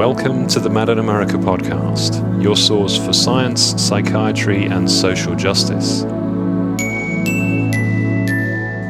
Welcome to the Mad in America podcast, your source for science, psychiatry, and social justice.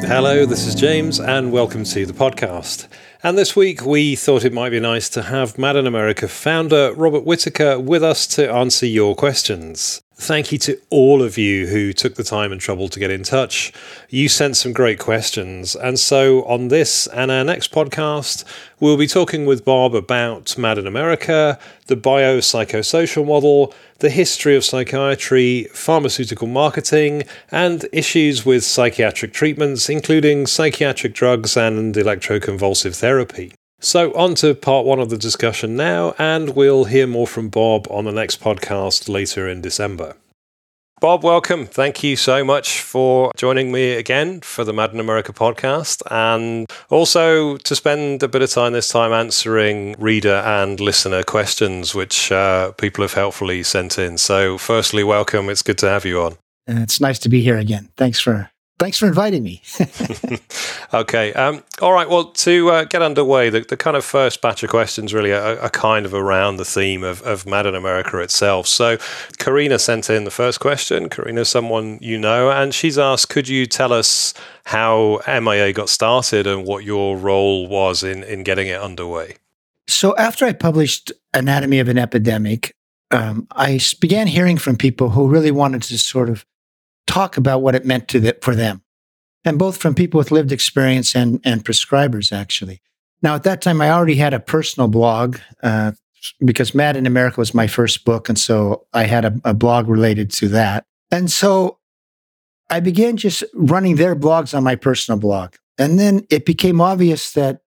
Hello, this is James, and welcome to the podcast. And this week, we thought it might be nice to have Mad in America founder Robert Whitaker with us to answer your questions. Thank you to all of you who took the time and trouble to get in touch. You sent some great questions. And so, on this and our next podcast, we'll be talking with Bob about Mad in America, the biopsychosocial model, the history of psychiatry, pharmaceutical marketing, and issues with psychiatric treatments, including psychiatric drugs and electroconvulsive therapy. So, on to part one of the discussion now, and we'll hear more from Bob on the next podcast later in December. Bob, welcome. Thank you so much for joining me again for the Mad in America podcast, and also to spend a bit of time this time answering reader and listener questions, which uh, people have helpfully sent in. So, firstly, welcome. It's good to have you on. it's nice to be here again. Thanks for thanks for inviting me. okay. Um, all right. Well, to uh, get underway, the, the, kind of first batch of questions really are, are kind of around the theme of, of Mad in America itself. So, Karina sent in the first question. Karina someone you know, and she's asked, could you tell us how MIA got started and what your role was in, in getting it underway? So, after I published Anatomy of an Epidemic, um, I began hearing from people who really wanted to sort of talk about what it meant to the, for them, and both from people with lived experience and, and prescribers, actually. Now, at that time, I already had a personal blog uh, because Mad in America was my first book. And so I had a, a blog related to that. And so I began just running their blogs on my personal blog. And then it became obvious that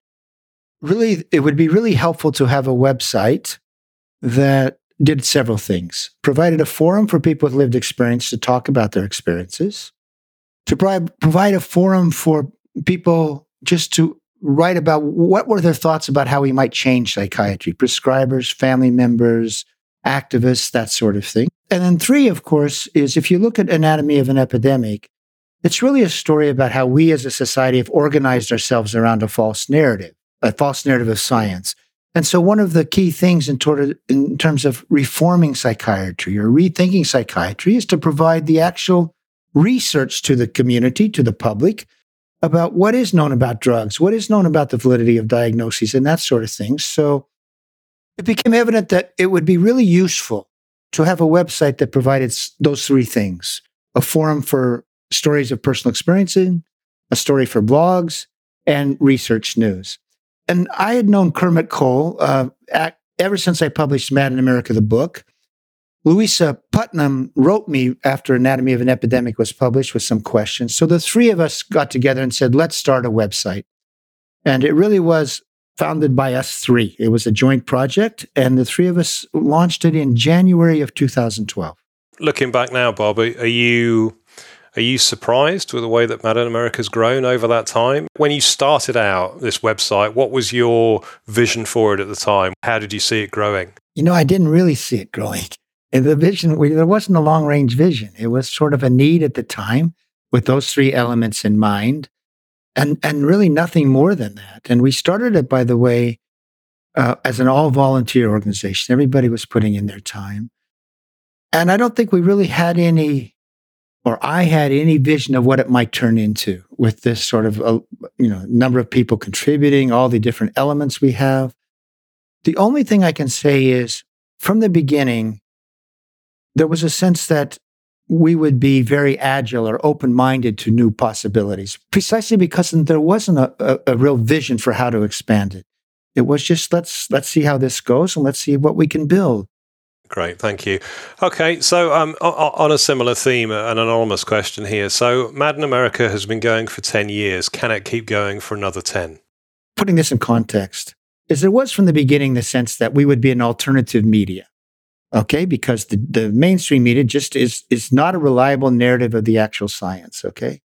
really it would be really helpful to have a website that did several things provided a forum for people with lived experience to talk about their experiences, to provide a forum for people just to write about what were their thoughts about how we might change psychiatry, prescribers, family members, activists, that sort of thing. And then three, of course, is if you look at Anatomy of an Epidemic, it's really a story about how we as a society have organized ourselves around a false narrative, a false narrative of science. And so, one of the key things in, in terms of reforming psychiatry or rethinking psychiatry is to provide the actual research to the community, to the public, about what is known about drugs, what is known about the validity of diagnoses, and that sort of thing. So, it became evident that it would be really useful to have a website that provided those three things a forum for stories of personal experiencing, a story for blogs, and research news. And I had known Kermit Cole uh, at, ever since I published Mad in America, the book. Louisa Putnam wrote me after Anatomy of an Epidemic was published with some questions. So the three of us got together and said, let's start a website. And it really was founded by us three. It was a joint project, and the three of us launched it in January of 2012. Looking back now, Bob, are you are you surprised with the way that Mad America has grown over that time? When you started out this website, what was your vision for it at the time? How did you see it growing? You know, I didn't really see it growing. And the vision, there wasn't a long range vision. It was sort of a need at the time with those three elements in mind and, and really nothing more than that. And we started it, by the way, uh, as an all volunteer organization. Everybody was putting in their time. And I don't think we really had any or I had any vision of what it might turn into with this sort of uh, you know number of people contributing, all the different elements we have. The only thing I can say is from the beginning, there was a sense that we would be very agile or open minded to new possibilities, precisely because there wasn't a, a, a real vision for how to expand it. It was just let's let's see how this goes and let's see what we can build. Great, thank you. Okay, so um, on a similar theme, an anonymous question here. So, Mad in America has been going for 10 years. Can it keep going for another 10? Putting this in context, is there was from the beginning the sense that we would be an alternative media. Okay, because the, the mainstream media just is, is not a reliable narrative of the actual science. Okay.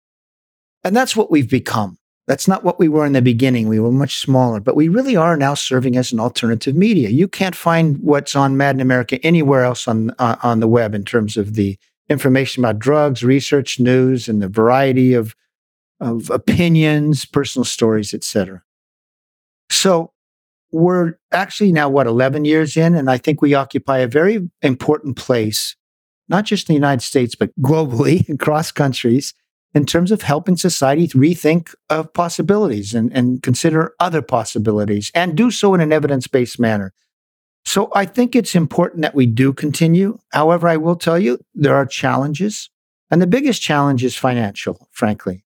And that's what we've become. That's not what we were in the beginning. We were much smaller, but we really are now serving as an alternative media. You can't find what's on Mad in America anywhere else on uh, on the web in terms of the information about drugs, research, news, and the variety of of opinions, personal stories, etc. So we're actually now, what, 11 years in? And I think we occupy a very important place, not just in the United States, but globally across countries in terms of helping society rethink of possibilities and, and consider other possibilities and do so in an evidence based manner. So I think it's important that we do continue. However, I will tell you there are challenges. And the biggest challenge is financial, frankly.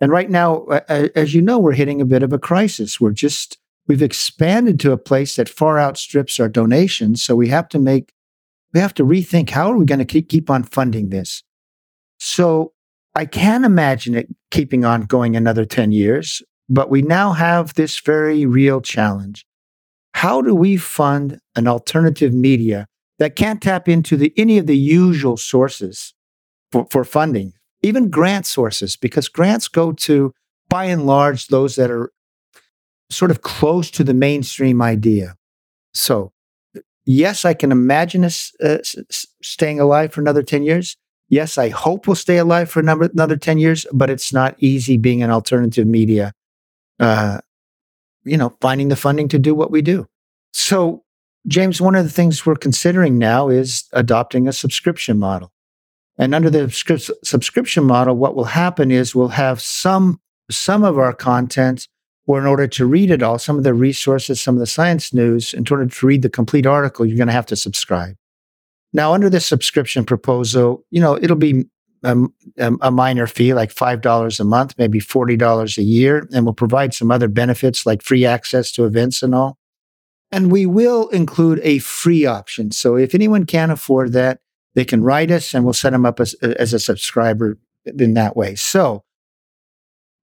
And right now, as you know, we're hitting a bit of a crisis. We're just, we've expanded to a place that far outstrips our donations. So we have to make, we have to rethink how are we going to keep on funding this? So I can imagine it keeping on going another 10 years, but we now have this very real challenge. How do we fund an alternative media that can't tap into the, any of the usual sources for, for funding, even grant sources, because grants go to, by and large, those that are sort of close to the mainstream idea. So, yes, I can imagine us uh, staying alive for another 10 years yes, I hope we'll stay alive for another, another 10 years, but it's not easy being an alternative media, uh, you know, finding the funding to do what we do. So, James, one of the things we're considering now is adopting a subscription model. And under the subscription model, what will happen is we'll have some, some of our content, or in order to read it all, some of the resources, some of the science news, in order to read the complete article, you're going to have to subscribe. Now, under this subscription proposal, you know, it'll be a, a minor fee, like $5 a month, maybe $40 a year, and we'll provide some other benefits like free access to events and all. And we will include a free option. So if anyone can't afford that, they can write us and we'll set them up as, as a subscriber in that way. So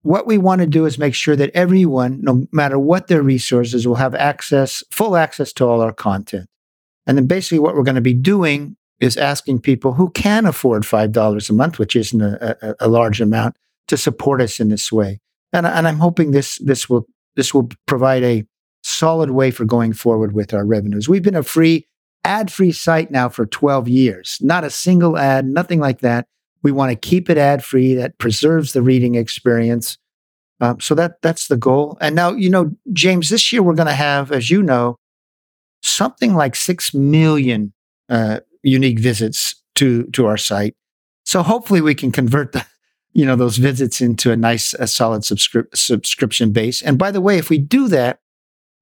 what we want to do is make sure that everyone, no matter what their resources, will have access, full access to all our content. And then basically what we're going to be doing is asking people who can afford $5 a month, which isn't a, a, a large amount, to support us in this way. And, and I'm hoping this, this will, this will provide a solid way for going forward with our revenues. We've been a free, ad free site now for 12 years, not a single ad, nothing like that. We want to keep it ad free that preserves the reading experience. Um, so that that's the goal. And now, you know, James, this year we're going to have, as you know, something like 6 million uh, unique visits to, to our site. So hopefully we can convert the, you know, those visits into a nice, a solid subscri- subscription base. And by the way, if we do that,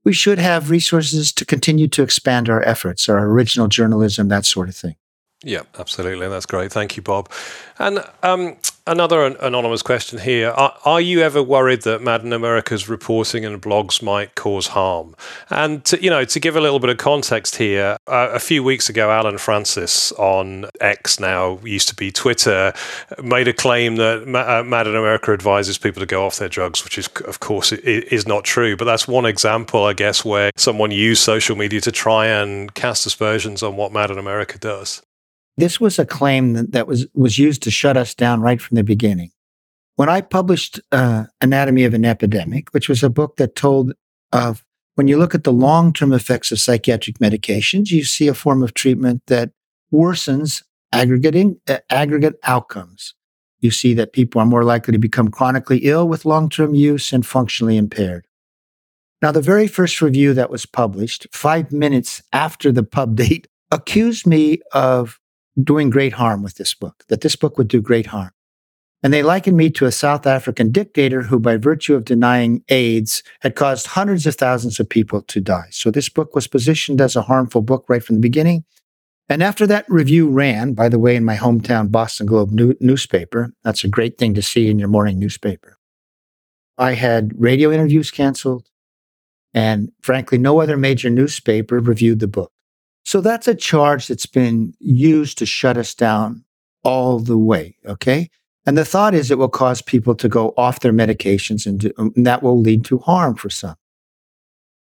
we should have resources to continue to expand our efforts, our original journalism, that sort of thing. Yeah, absolutely. That's great. Thank you, Bob. And um, another an- anonymous question here. Are, are, you ever worried that Mad in America's reporting and blogs might cause harm? And, to, you know, to give a little bit of context here, uh, a few weeks ago, Allen Frances on X now used to be Twitter made a claim that Ma- uh, Mad in America advises people to go off their drugs, which is, of course, is not true. But that's one example, I guess, where someone used social media to try and cast aspersions on what Mad in America does. This was a claim that, that was, was used to shut us down right from the beginning. When I published uh, Anatomy of an Epidemic, which was a book that told of when you look at the long term effects of psychiatric medications, you see a form of treatment that worsens aggregating, uh, aggregate outcomes. You see that people are more likely to become chronically ill with long term use and functionally impaired. Now, the very first review that was published, five minutes after the pub date, accused me of doing great harm with this book, that this book would do great harm. And they likened me to a South African dictator who, by virtue of denying AIDS, had caused hundreds of thousands of people to die. So this book was positioned as a harmful book right from the beginning. And after that review ran, by the way, in my hometown Boston Globe new- newspaper, that's a great thing to see in your morning newspaper. I had radio interviews canceled. And frankly, no other major newspaper reviewed the book. So that's a charge that's been used to shut us down all the way. Okay. And the thought is it will cause people to go off their medications and, do, and that will lead to harm for some.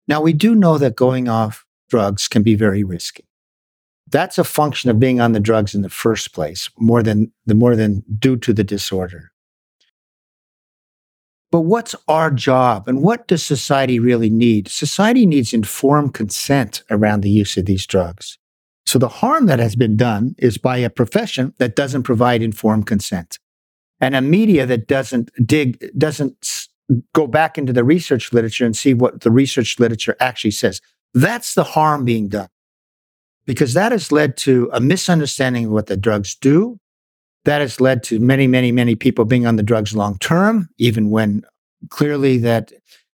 Now, we do know that going off drugs can be very risky. That's a function of being on the drugs in the first place, more than the more than due to the disorder. But what's our job and what does society really need? Society needs informed consent around the use of these drugs. So the harm that has been done is by a profession that doesn't provide informed consent and a media that doesn't dig, doesn't go back into the research literature and see what the research literature actually says. That's the harm being done because that has led to a misunderstanding of what the drugs do. That has led to many, many, many people being on the drugs long term, even when clearly that,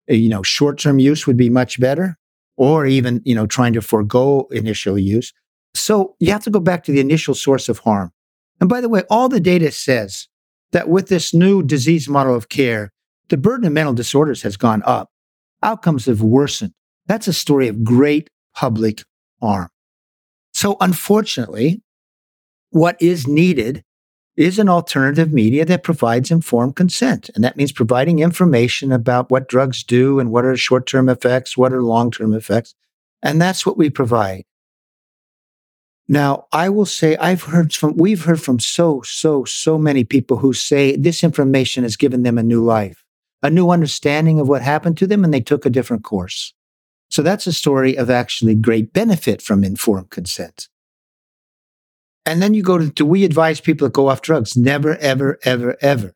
eh, you know, short term use would be much better or even, you know, trying to forego initial use. So you have to go back to the initial source of harm. And by the way, all the data says that with this new disease model of care, the burden of mental disorders has gone up. Outcomes have worsened. That's a story of great public harm. So unfortunately, what is needed is an alternative media that provides informed consent. And that means providing information about what drugs do and what are short term effects, what are long term effects. And that's what we provide. Now, I will say I've heard from, we've heard from so, so, so many people who say this information has given them a new life, a new understanding of what happened to them, and they took a different course. So that's a story of actually great benefit from informed consent. And then you go to, do we advise people to go off drugs? Never, ever, ever, ever.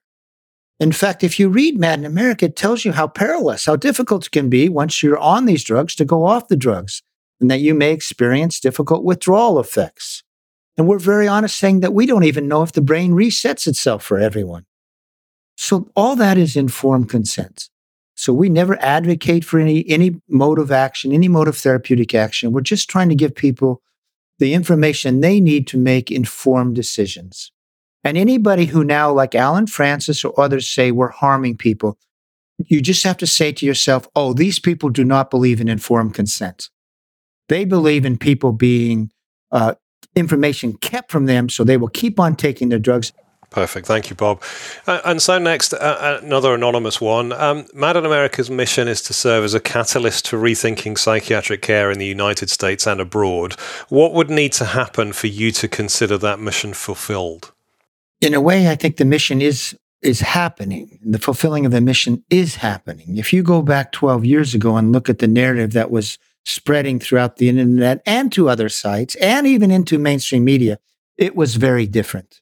In fact, if you read Mad in America, it tells you how perilous, how difficult it can be once you're on these drugs to go off the drugs and that you may experience difficult withdrawal effects. And we're very honest saying that we don't even know if the brain resets itself for everyone. So all that is informed consent. So we never advocate for any, any mode of action, any mode of therapeutic action. We're just trying to give people the information they need to make informed decisions. And anybody who now, like Allen Frances or others, say we're harming people, you just have to say to yourself, oh, these people do not believe in informed consent. They believe in people being uh, information kept from them so they will keep on taking their drugs Perfect. Thank you, Bob. Uh, and so, next, uh, another anonymous one. Um, Mad in America's mission is to serve as a catalyst to rethinking psychiatric care in the United States and abroad. What would need to happen for you to consider that mission fulfilled? In a way, I think the mission is is happening. The fulfilling of the mission is happening. If you go back 12 years ago and look at the narrative that was spreading throughout the internet and to other sites and even into mainstream media, it was very different.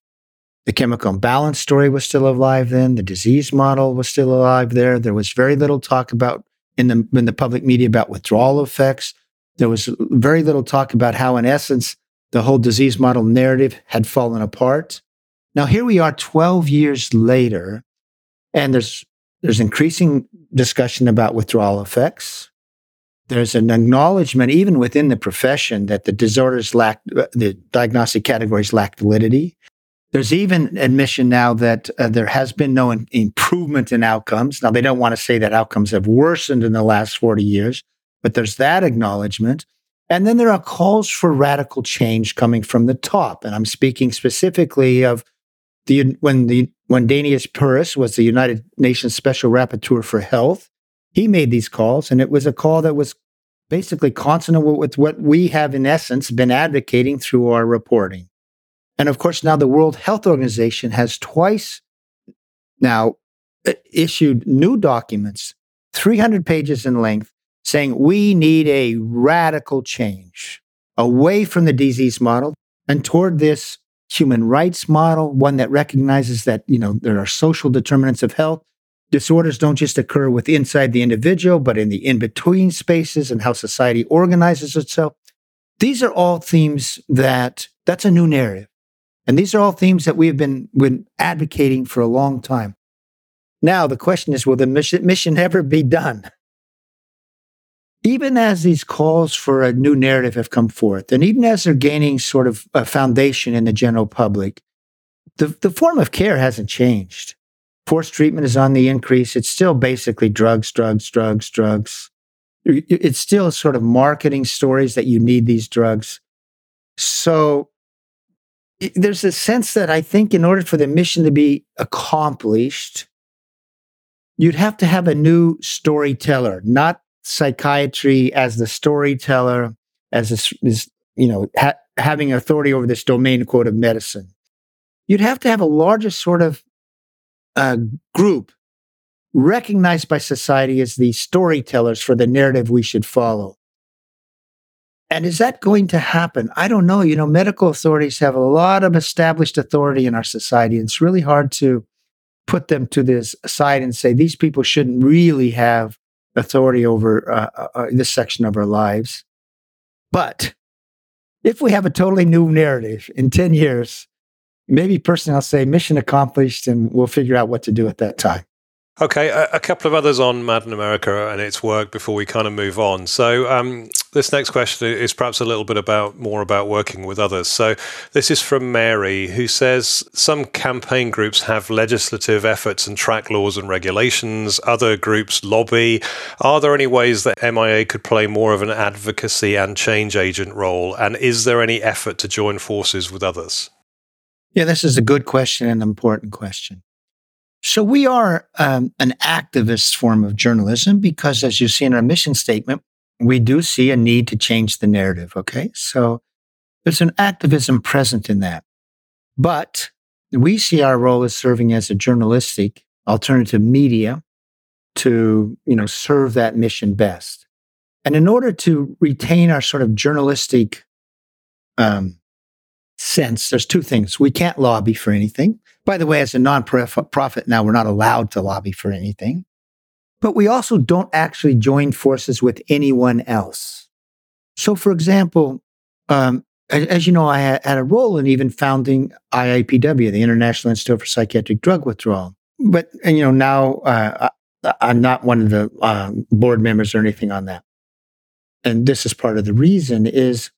The chemical imbalance story was still alive then. The disease model was still alive there. There was very little talk about in the in the public media about withdrawal effects. There was very little talk about how, in essence, the whole disease model narrative had fallen apart. Now here we are 12 years later, and there's there's increasing discussion about withdrawal effects. There's an acknowledgement, even within the profession, that the disorders lack the diagnostic categories lack validity. There's even admission now that uh, there has been no in- improvement in outcomes. Now, they don't want to say that outcomes have worsened in the last 40 years, but there's that acknowledgement. And then there are calls for radical change coming from the top. And I'm speaking specifically of the when the when Dainius Puras was the United Nations Special Rapporteur for Health, he made these calls, and it was a call that was basically consonant with what we have, in essence, been advocating through our reporting. And of course, now the World Health Organization has twice now uh, issued new documents, 300 pages in length, saying we need a radical change away from the disease model and toward this human rights model, one that recognizes that, you know, there are social determinants of health. Disorders don't just occur with inside the individual, but in the in-between spaces and how society organizes itself. These are all themes that that's a new narrative. And these are all themes that we have been, been advocating for a long time. Now, the question is will the mission, mission ever be done? Even as these calls for a new narrative have come forth, and even as they're gaining sort of a foundation in the general public, the, the form of care hasn't changed. Forced treatment is on the increase. It's still basically drugs, drugs, drugs, drugs. It's still sort of marketing stories that you need these drugs. So there's a sense that I think in order for the mission to be accomplished, you'd have to have a new storyteller, not psychiatry as the storyteller, as this, you know, ha- having authority over this domain quote of medicine. You'd have to have a larger sort of uh, group recognized by society as the storytellers for the narrative we should follow. And is that going to happen? I don't know. You know, medical authorities have a lot of established authority in our society. And it's really hard to put them to this side and say these people shouldn't really have authority over uh, uh, uh, this section of our lives. But if we have a totally new narrative in 10 years, maybe personally I'll say mission accomplished and we'll figure out what to do at that time. Okay, a, a, couple of others on Mad in America and its work before we kind of move on. So, um, this next question is perhaps a little bit about more about working with others. So, this is from Mary, who says some campaign groups have legislative efforts and track laws and regulations. Other groups lobby. Are there any ways that MIA could play more of an advocacy and change agent role? And is there any effort to join forces with others? Yeah, this is a good question and an important question. So we are um, an activist form of journalism because, as you see in our mission statement, we do see a need to change the narrative. Okay. So there's an activism present in that. But we see our role as serving as a journalistic alternative media to, you know, serve that mission best. And in order to retain our sort of journalistic um, sense, there's two things. We can't lobby for anything. By the way, as a nonprofit profit, now, we're not allowed to lobby for anything. But we also don't actually join forces with anyone else. So, for example, um, as, you know, I had, had, a role in even founding IIPW, the International Institute for Psychiatric Drug Withdrawal. But and, you know, now uh, I'm not one of the uh, board members or anything on that. And this is part of the reason is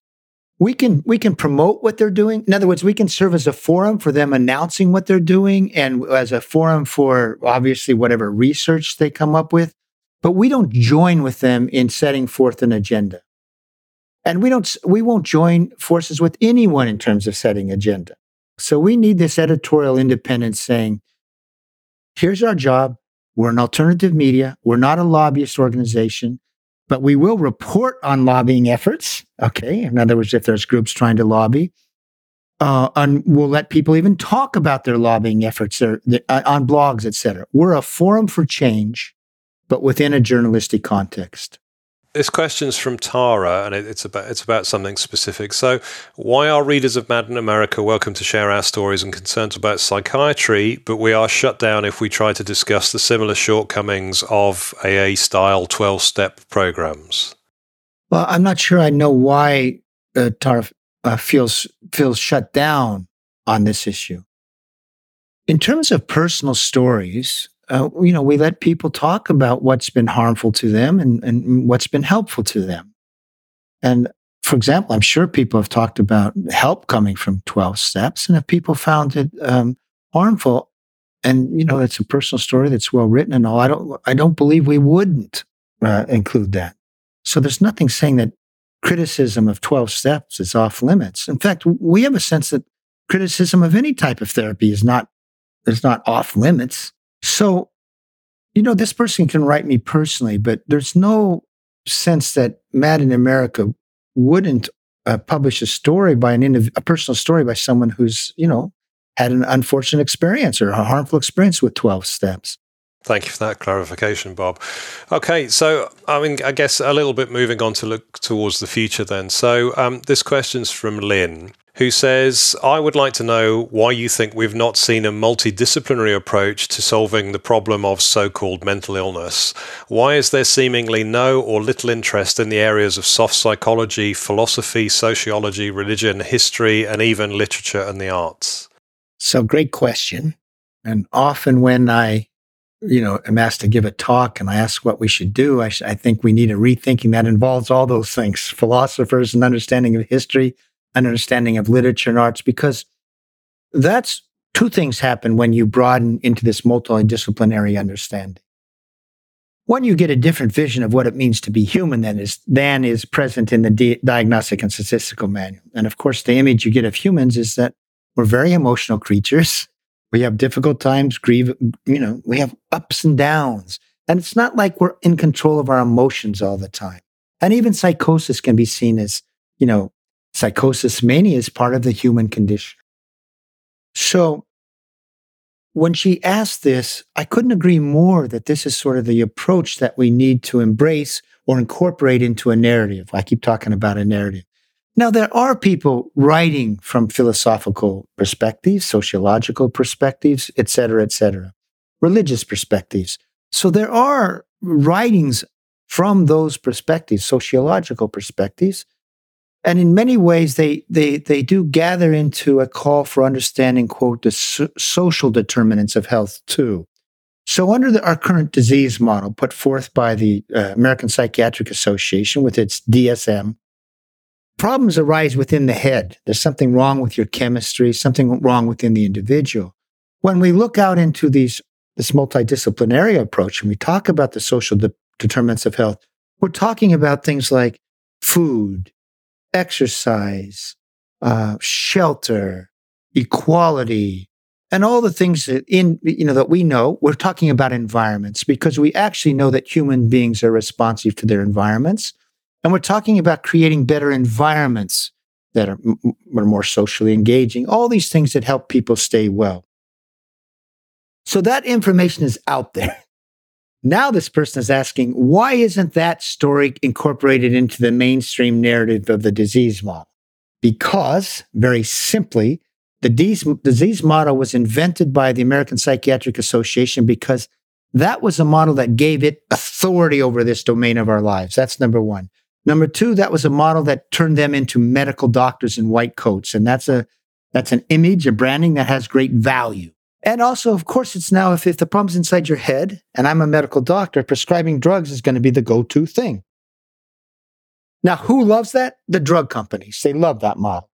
we can we can promote what they're doing. In other words we can serve as a forum for them announcing what they're doing and as a forum for obviously whatever research they come up with. But we don't join with them in setting forth an agenda. And we don't we won't join forces with anyone in terms of setting agenda. So we need this editorial independence saying here's our job. We're an alternative media. We're not a lobbyist organization but we will report on lobbying efforts. Okay. In other words, if there's groups trying to lobby, uh, and we'll let people even talk about their lobbying efforts or, uh, on blogs, etc. We're a forum for change, but within a journalistic context. This question's from Tara, and it's about it's about something specific. So, why are readers of Mad in America welcome to share our stories and concerns about psychiatry, but we are shut down if we try to discuss the similar shortcomings of AA style twelve step programs? Well, I'm not sure I know why uh, Tara uh, feels feels shut down on this issue. In terms of personal stories, uh, you know, we let people talk about what's been harmful to them and, and what's been helpful to them. And for example, I'm sure people have talked about help coming from 12 steps. And if people found it um, harmful, and you know, it's a personal story that's well written and all, I don't, I don't believe we wouldn't uh, include that. So there's nothing saying that criticism of 12 steps is off limits. In fact, we have a sense that criticism of any type of therapy is not, is not off limits. So, you know, this person can write me personally, but there's no sense that Mad in America wouldn't uh, publish a story by an indiv- a personal story by someone who's, you know, had an unfortunate experience or a harmful experience with 12 steps. Thank you for that clarification, Bob. Okay, so I mean, I guess a little bit moving on to look towards the future then. So, um, this question's from Lynn who says, I would like to know why you think we've not seen a multidisciplinary approach to solving the problem of so called mental illness. Why is there seemingly no or little interest in the areas of soft psychology, philosophy, sociology, religion, history, and even literature and the arts? So, great question. And often when I you know, am asked to give a talk and I ask what we should do, I, sh- I think we need a rethinking that involves all those things philosophers and understanding of history, an understanding of literature and arts, because that's two things happen when you broaden into this multidisciplinary understanding. One, you get a different vision of what it means to be human than is, than is present in the di- diagnostic and statistical manual. And of course, the image you get of humans is that we're very emotional creatures. We have difficult times, grieve, you know, we have ups and downs. And it's not like we're in control of our emotions all the time. And even psychosis can be seen as, you know, Psychosis mania is part of the human condition. So when she asked this, I couldn't agree more that this is sort of the approach that we need to embrace or incorporate into a narrative. I keep talking about a narrative. Now, there are people writing from philosophical perspectives, sociological perspectives, et cetera, et cetera. religious perspectives. So there are writings from those perspectives, sociological perspectives. And in many ways, they, they, they do gather into a call for understanding, quote, the so- social determinants of health too. So, under the, our current disease model put forth by the uh, American Psychiatric Association with its DSM, problems arise within the head. There's something wrong with your chemistry, something wrong within the individual. When we look out into these this multidisciplinary approach and we talk about the social de- determinants of health, we're talking about things like food, exercise, uh, shelter, equality, and all the things that in you know that we know. We're talking about environments because we actually know that human beings are responsive to their environments, and we're talking about creating better environments that are, m- are more socially engaging. All these things that help people stay well. So that information is out there. Now this person is asking, why isn't that story incorporated into the mainstream narrative of the disease model? Because, very simply, the disease model was invented by the American Psychiatric Association because that was a model that gave it authority over this domain of our lives. That's number one. Number two, that was a model that turned them into medical doctors in white coats. And that's a, that's an image, a branding that has great value. And also, of course, it's now if, if the problem's inside your head and I'm a medical doctor, prescribing drugs is going to be the go to thing. Now, who loves that? The drug companies. They love that model.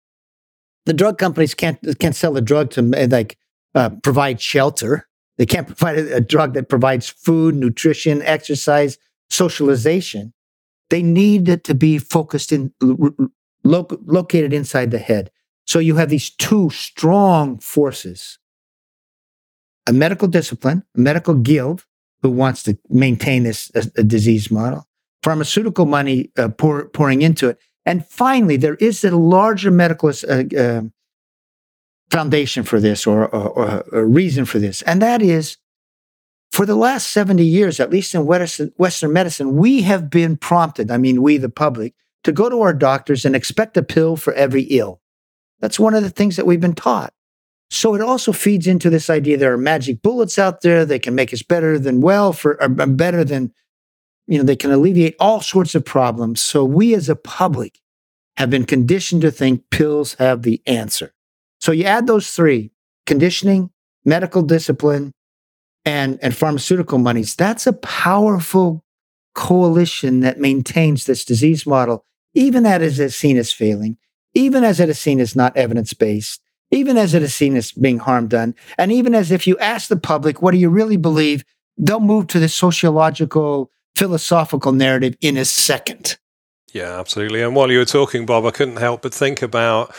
The drug companies can't, can't sell a drug to like uh, provide shelter. They can't provide a, a drug that provides food, nutrition, exercise, socialization. They need it to be focused in, lo- located inside the head. So you have these two strong forces a medical discipline, a medical guild who wants to maintain this a, a disease model, pharmaceutical money uh, pour, pouring into it. And finally, there is a larger medical uh, uh, foundation for this or, or, or, a reason for this. And that is for the last 70 years, at least in Western, Western medicine, we have been prompted, I mean, we, the public, to go to our doctors and expect a pill for every ill. That's one of the things that we've been taught. So it also feeds into this idea there are magic bullets out there. that can make us better than well for or better than, you know, they can alleviate all sorts of problems. So we as a public have been conditioned to think pills have the answer. So you add those three conditioning, medical discipline, and, and pharmaceutical monies. That's a powerful coalition that maintains this disease model, even as it is seen as failing, even as it is seen as not evidence based even as it is seen as being harm done. And even as if you ask the public, what do you really believe? They'll move to the sociological, philosophical narrative in a second. Yeah, absolutely. And while you were talking, Bob, I couldn't help but think about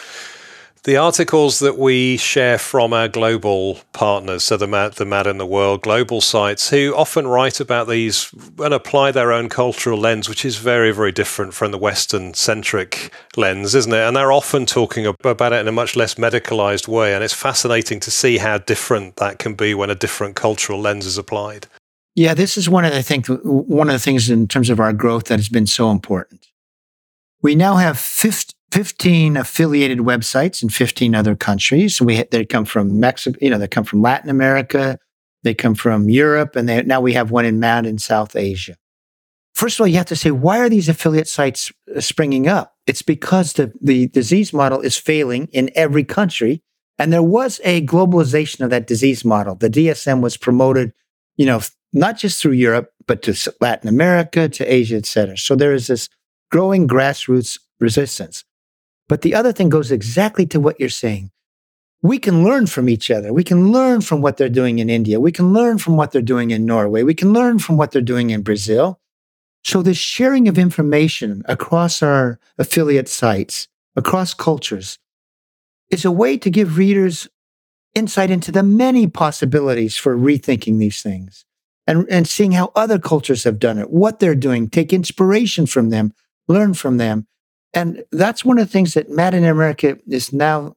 the articles that we share from our global partners, so the Mad, the Mad in the World global sites, who often write about these and apply their own cultural lens, which is very, very different from the Western centric lens, isn't it? And they're often talking about it in a much less medicalized way. And it's fascinating to see how different that can be when a different cultural lens is applied. Yeah, this is one of the, I think, one of the things in terms of our growth that has been so important. We now have 50, 15 affiliated websites in 15 other countries. We they come from Mexico, you know, they come from Latin America, they come from Europe, and they, now we have one in Mad in South Asia. First of all, you have to say, why are these affiliate sites uh, springing up? It's because the, the disease model is failing in every country. And there was a globalization of that disease model. The DSM was promoted, you know, not just through Europe, but to Latin America, to Asia, et cetera. So there is this growing grassroots resistance. But the other thing goes exactly to what you're saying. We can learn from each other. We can learn from what they're doing in India. We can learn from what they're doing in Norway. We can learn from what they're doing in Brazil. So, this sharing of information across our affiliate sites, across cultures, is a way to give readers insight into the many possibilities for rethinking these things and, and seeing how other cultures have done it, what they're doing, take inspiration from them, learn from them, and that's one of the things that Mad in America is now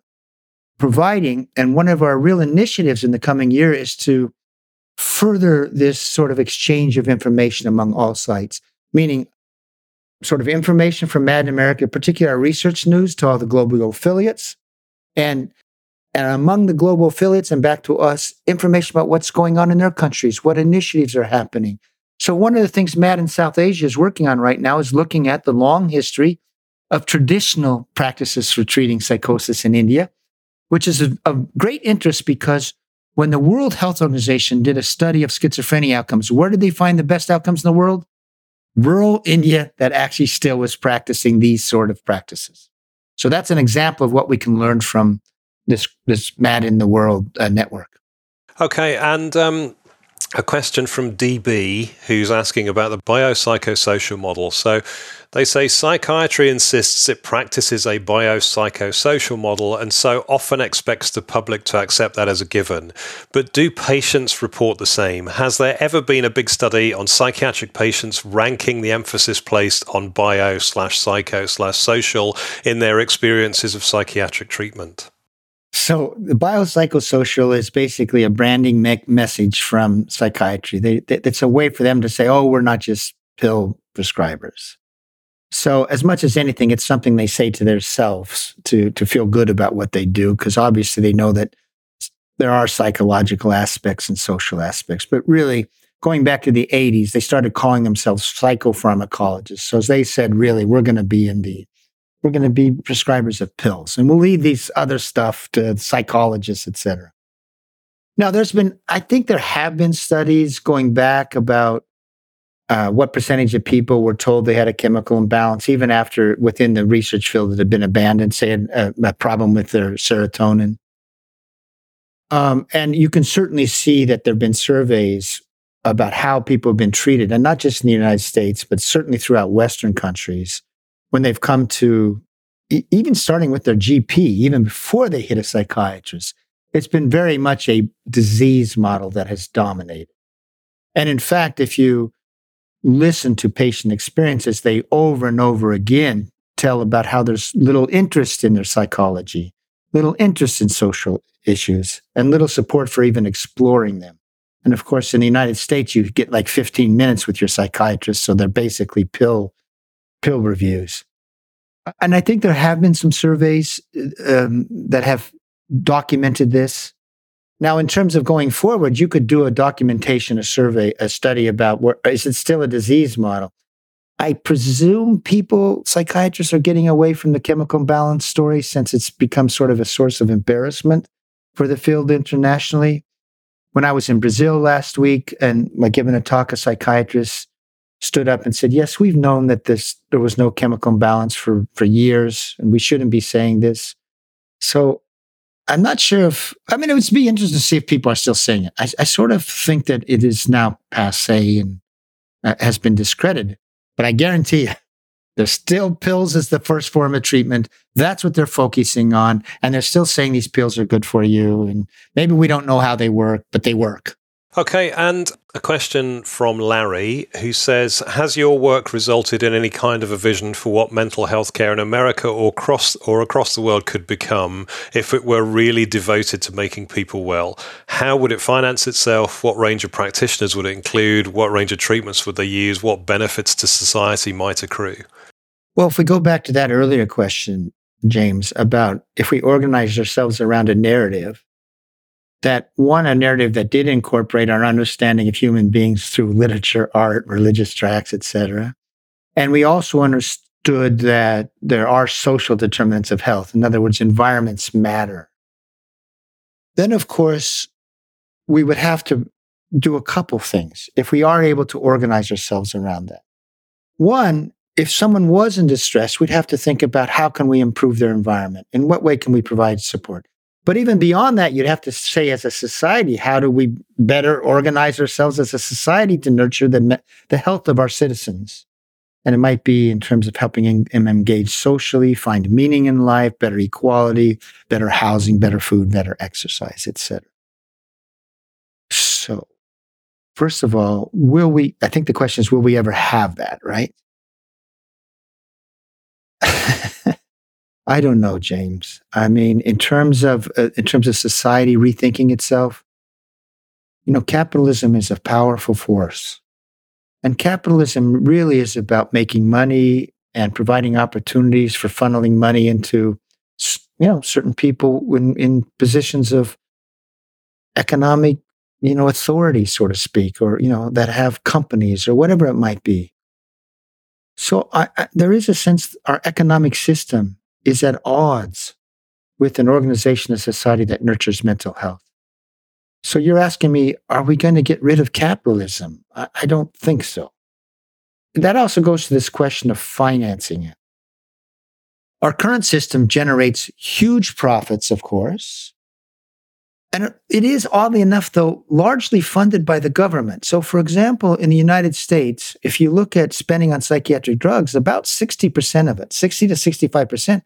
providing. And one of our real initiatives in the coming year is to further this sort of exchange of information among all sites, meaning sort of information from Mad in America, particularly our research news to all the global affiliates, and and among the global affiliates and back to us, information about what's going on in their countries, what initiatives are happening. So, one of the things Mad in South Asia is working on right now is looking at the long history of traditional practices for treating psychosis in India, which is of great interest because when the World Health Organization did a study of schizophrenia outcomes, where did they find the best outcomes in the world? Rural India that actually still was practicing these sort of practices. So that's an example of what we can learn from this this Mad in the World uh, network. Okay, and um, a question from DB who's asking about the biopsychosocial model. So they say psychiatry insists it practices a biopsychosocial model and so often expects the public to accept that as a given. But do patients report the same? Has there ever been a big study on psychiatric patients ranking the emphasis placed on bio slash psycho slash social in their experiences of psychiatric treatment? So the biopsychosocial is basically a branding me- message from psychiatry. They, they, it's a way for them to say, "Oh, we're not just pill prescribers." So as much as anything, it's something they say to themselves to to feel good about what they do, because obviously they know that there are psychological aspects and social aspects. But really, going back to the 80s, they started calling themselves psychopharmacologists. So as they said, really, we're going to be in the we're going to be prescribers of pills and we'll leave these other stuff to psychologists, et cetera. Now, there's been, I think there have been studies going back about uh, what percentage of people were told they had a chemical imbalance, even after within the research field that had been abandoned, say a, a problem with their serotonin. Um, and you can certainly see that there have been surveys about how people have been treated, and not just in the United States, but certainly throughout Western countries when they've come to even starting with their GP, even before they hit a psychiatrist, it's been very much a disease model that has dominated. And in fact, if you listen to patient experiences, they over and over again tell about how there's little interest in their psychology, little interest in social issues, and little support for even exploring them. And of course, in the United States, you get like 15 minutes with your psychiatrist. So they're basically pill pill reviews. And I think there have been some surveys um, that have documented this. Now, in terms of going forward, you could do a documentation, a survey, a study about where is it still a disease model? I presume people, psychiatrists, are getting away from the chemical imbalance story since it's become sort of a source of embarrassment for the field internationally. When I was in Brazil last week and like giving a talk, a psychiatrist stood up and said, "Yes, we've known that this there was no chemical imbalance for for years, and we shouldn't be saying this." So I'm not sure if I mean it would be interesting to see if people are still saying it. I, I sort of think that it is now passe and uh, has been discredited, but I guarantee you. There's still pills as the first form of treatment. That's what they're focusing on. And they're still saying these pills are good for you. And maybe we don't know how they work, but they work. Okay, and a question from Larry who says Has your work resulted in any kind of a vision for what mental health care in America or across, or across the world could become if it were really devoted to making people well? How would it finance itself? What range of practitioners would it include? What range of treatments would they use? What benefits to society might accrue? Well, if we go back to that earlier question, James, about if we organize ourselves around a narrative, that one, a narrative that did incorporate our understanding of human beings through literature, art, religious tracts, etc. And we also understood that there are social determinants of health. In other words, environments matter. Then, of course, we would have to do a couple things if we are able to organize ourselves around that. One, if someone was in distress, we'd have to think about how can we improve their environment? In what way can we provide support? But even beyond that, you'd have to say, as a society, how do we better organize ourselves as a society to nurture the, the health of our citizens? And it might be in terms of helping them engage socially, find meaning in life, better equality, better housing, better food, better exercise, etc. So, first of all, will we? I think the question is, will we ever have that? Right? I don't know, James. I mean, in terms of uh, in terms of society rethinking itself, you know, capitalism is a powerful force, and capitalism really is about making money and providing opportunities for funneling money into you know, certain people in, in positions of economic, you know, authority, so to speak, or, you know, that have companies or whatever it might be. So I, I, there is a sense our economic system is at odds with an organization, a society that nurtures mental health. So you're asking me, are we going to get rid of capitalism? I, I don't think so. That also goes to this question of financing it. Our current system generates huge profits, of course. And it is, oddly enough, though, largely funded by the government. So, for example, in the United States, if you look at spending on psychiatric drugs, about 60% of it, 60 to 65%,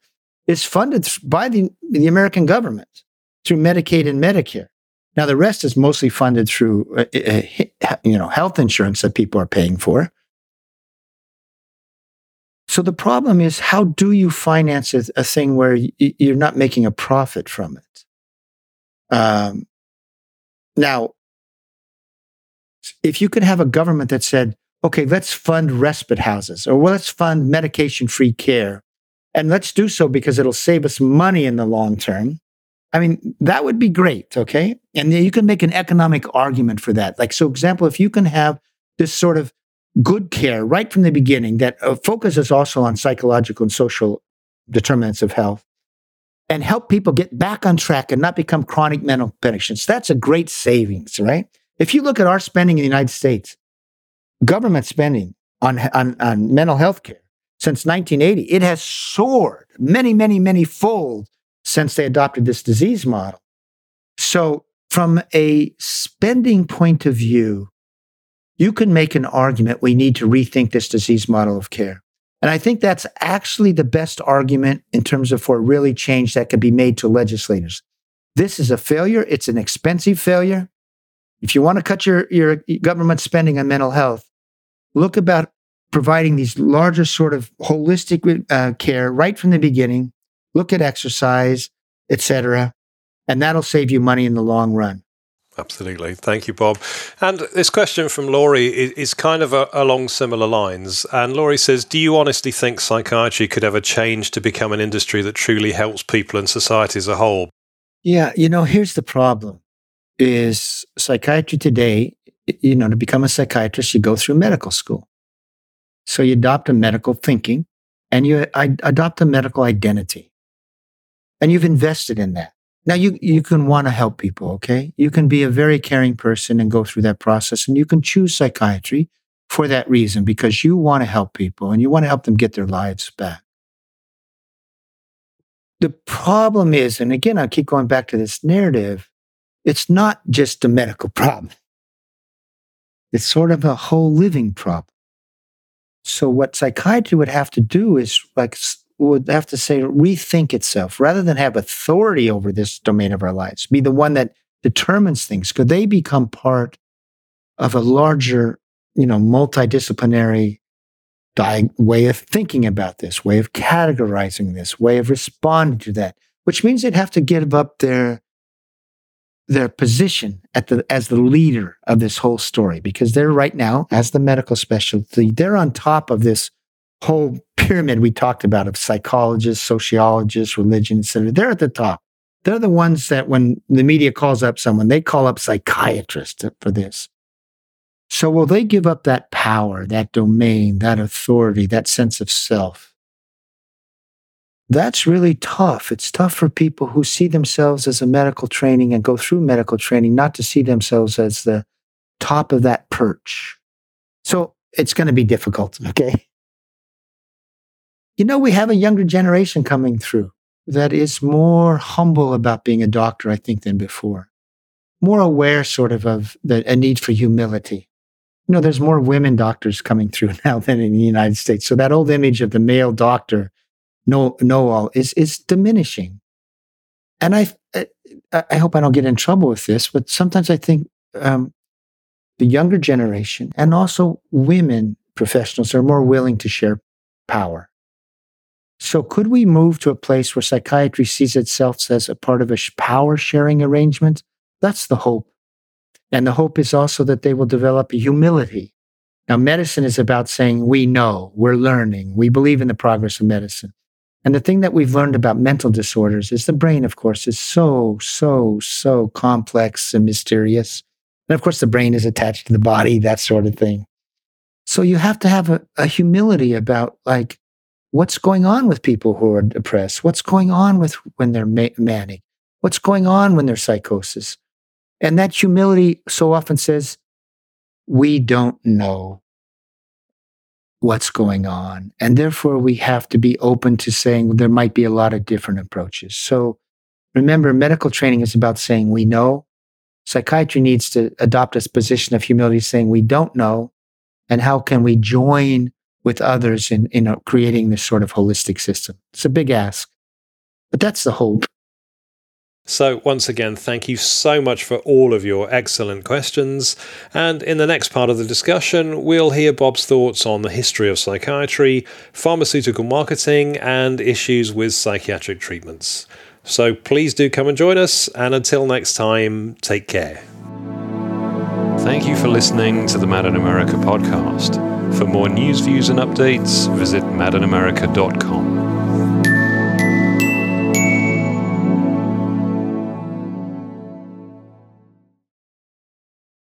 is funded by the, the American government through Medicaid and Medicare. Now, the rest is mostly funded through uh, uh, you know, health insurance that people are paying for. So the problem is, how do you finance a thing where you're not making a profit from it? Um, now, if you could have a government that said, okay, let's fund respite houses or well, let's fund medication free care and let's do so because it'll save us money in the long term. I mean, that would be great. Okay. And you can make an economic argument for that. Like, so example, if you can have this sort of good care right from the beginning that uh, focuses also on psychological and social determinants of health and help people get back on track and not become chronic mental patients. That's a great savings, right? If you look at our spending in the United States, government spending on, on, on mental health care since 1980, it has soared many, many, many fold since they adopted this disease model. So, from a spending point of view, you can make an argument we need to rethink this disease model of care. And I think that's actually the best argument in terms of for really change that can be made to legislators. This is a failure. It's an expensive failure. If you want to cut your, your government spending on mental health, look about providing these larger sort of holistic uh, care right from the beginning. Look at exercise, etc., and that'll save you money in the long run. Absolutely. Thank you, Bob. And this question from Laurie is, kind of a, along similar lines. And Laurie says Do you honestly think psychiatry could ever change to become an industry that truly helps people and society as a whole? Yeah, you know, here's the problem is psychiatry today, you know, to become a psychiatrist, you go through medical school. So you adopt a medical thinking and you adopt a medical identity. And you've invested in that. Now you, you can want to help people, okay? You can be a very caring person and go through that process and you can choose psychiatry for that reason because you want to help people and you want to help them get their lives back. The problem is, and again, I keep going back to this narrative, it's not just a medical problem. It's sort of a whole living problem. So what psychiatry would have to do is like would have to say rethink itself rather than have authority over this domain of our lives, be the one that determines things. Could they become part of a larger, you know, multidisciplinary di- way of thinking about this, way of categorizing this, way of responding to that, which means they'd have to give up their their position at the as the leader of this whole story because they're right now as the medical specialty they're on top of this whole pyramid we talked about of psychologists, sociologists, religion, etc. They're at the top. They're the ones that when the media calls up someone, they call up psychiatrists for this. So will they give up that power, that domain, that authority, that sense of self? That's really tough. It's tough for people who see themselves as a medical training and go through medical training, not to see themselves as the top of that perch. So it's going to be difficult. Okay you know, we have a younger generation coming through that is more humble about being a doctor, I think, than before. More aware, sort of, of the, a need for humility. You know, there's more women doctors coming through now than in the United States. So that old image of the male doctor, know, know all, is, is diminishing. And I, I hope I don't get in trouble with this, but sometimes I think um, the younger generation and also women professionals are more willing to share power so, could we move to a place where psychiatry sees itself as a part of a power sharing arrangement? That's the hope. And the hope is also that they will develop a humility. Now, medicine is about saying, we know, we're learning, we believe in the progress of medicine. And the thing that we've learned about mental disorders is the brain, of course, is so, so, so complex and mysterious. And of course, the brain is attached to the body, that sort of thing. So you have to have a, a humility about like what's going on with people who are depressed, what's going on with when they're ma- manic, what's going on when they're psychosis. And that humility so often says, we don't know what's going on. And therefore, we have to be open to saying there might be a lot of different approaches. So remember, medical training is about saying we know. Psychiatry needs to adopt a position of humility, saying we don't know. And how can we join with others in, in creating this sort of holistic system? It's a big ask, but that's the hope. So, once again, thank you so much for all of your excellent questions. And in the next part of the discussion, we'll hear Bob's thoughts on the history of psychiatry, pharmaceutical marketing, and issues with psychiatric treatments. So, please do come and join us. And until next time, take care. Thank you for listening to the Mad in America podcast. For more news, views, and updates, visit madinamerica.com.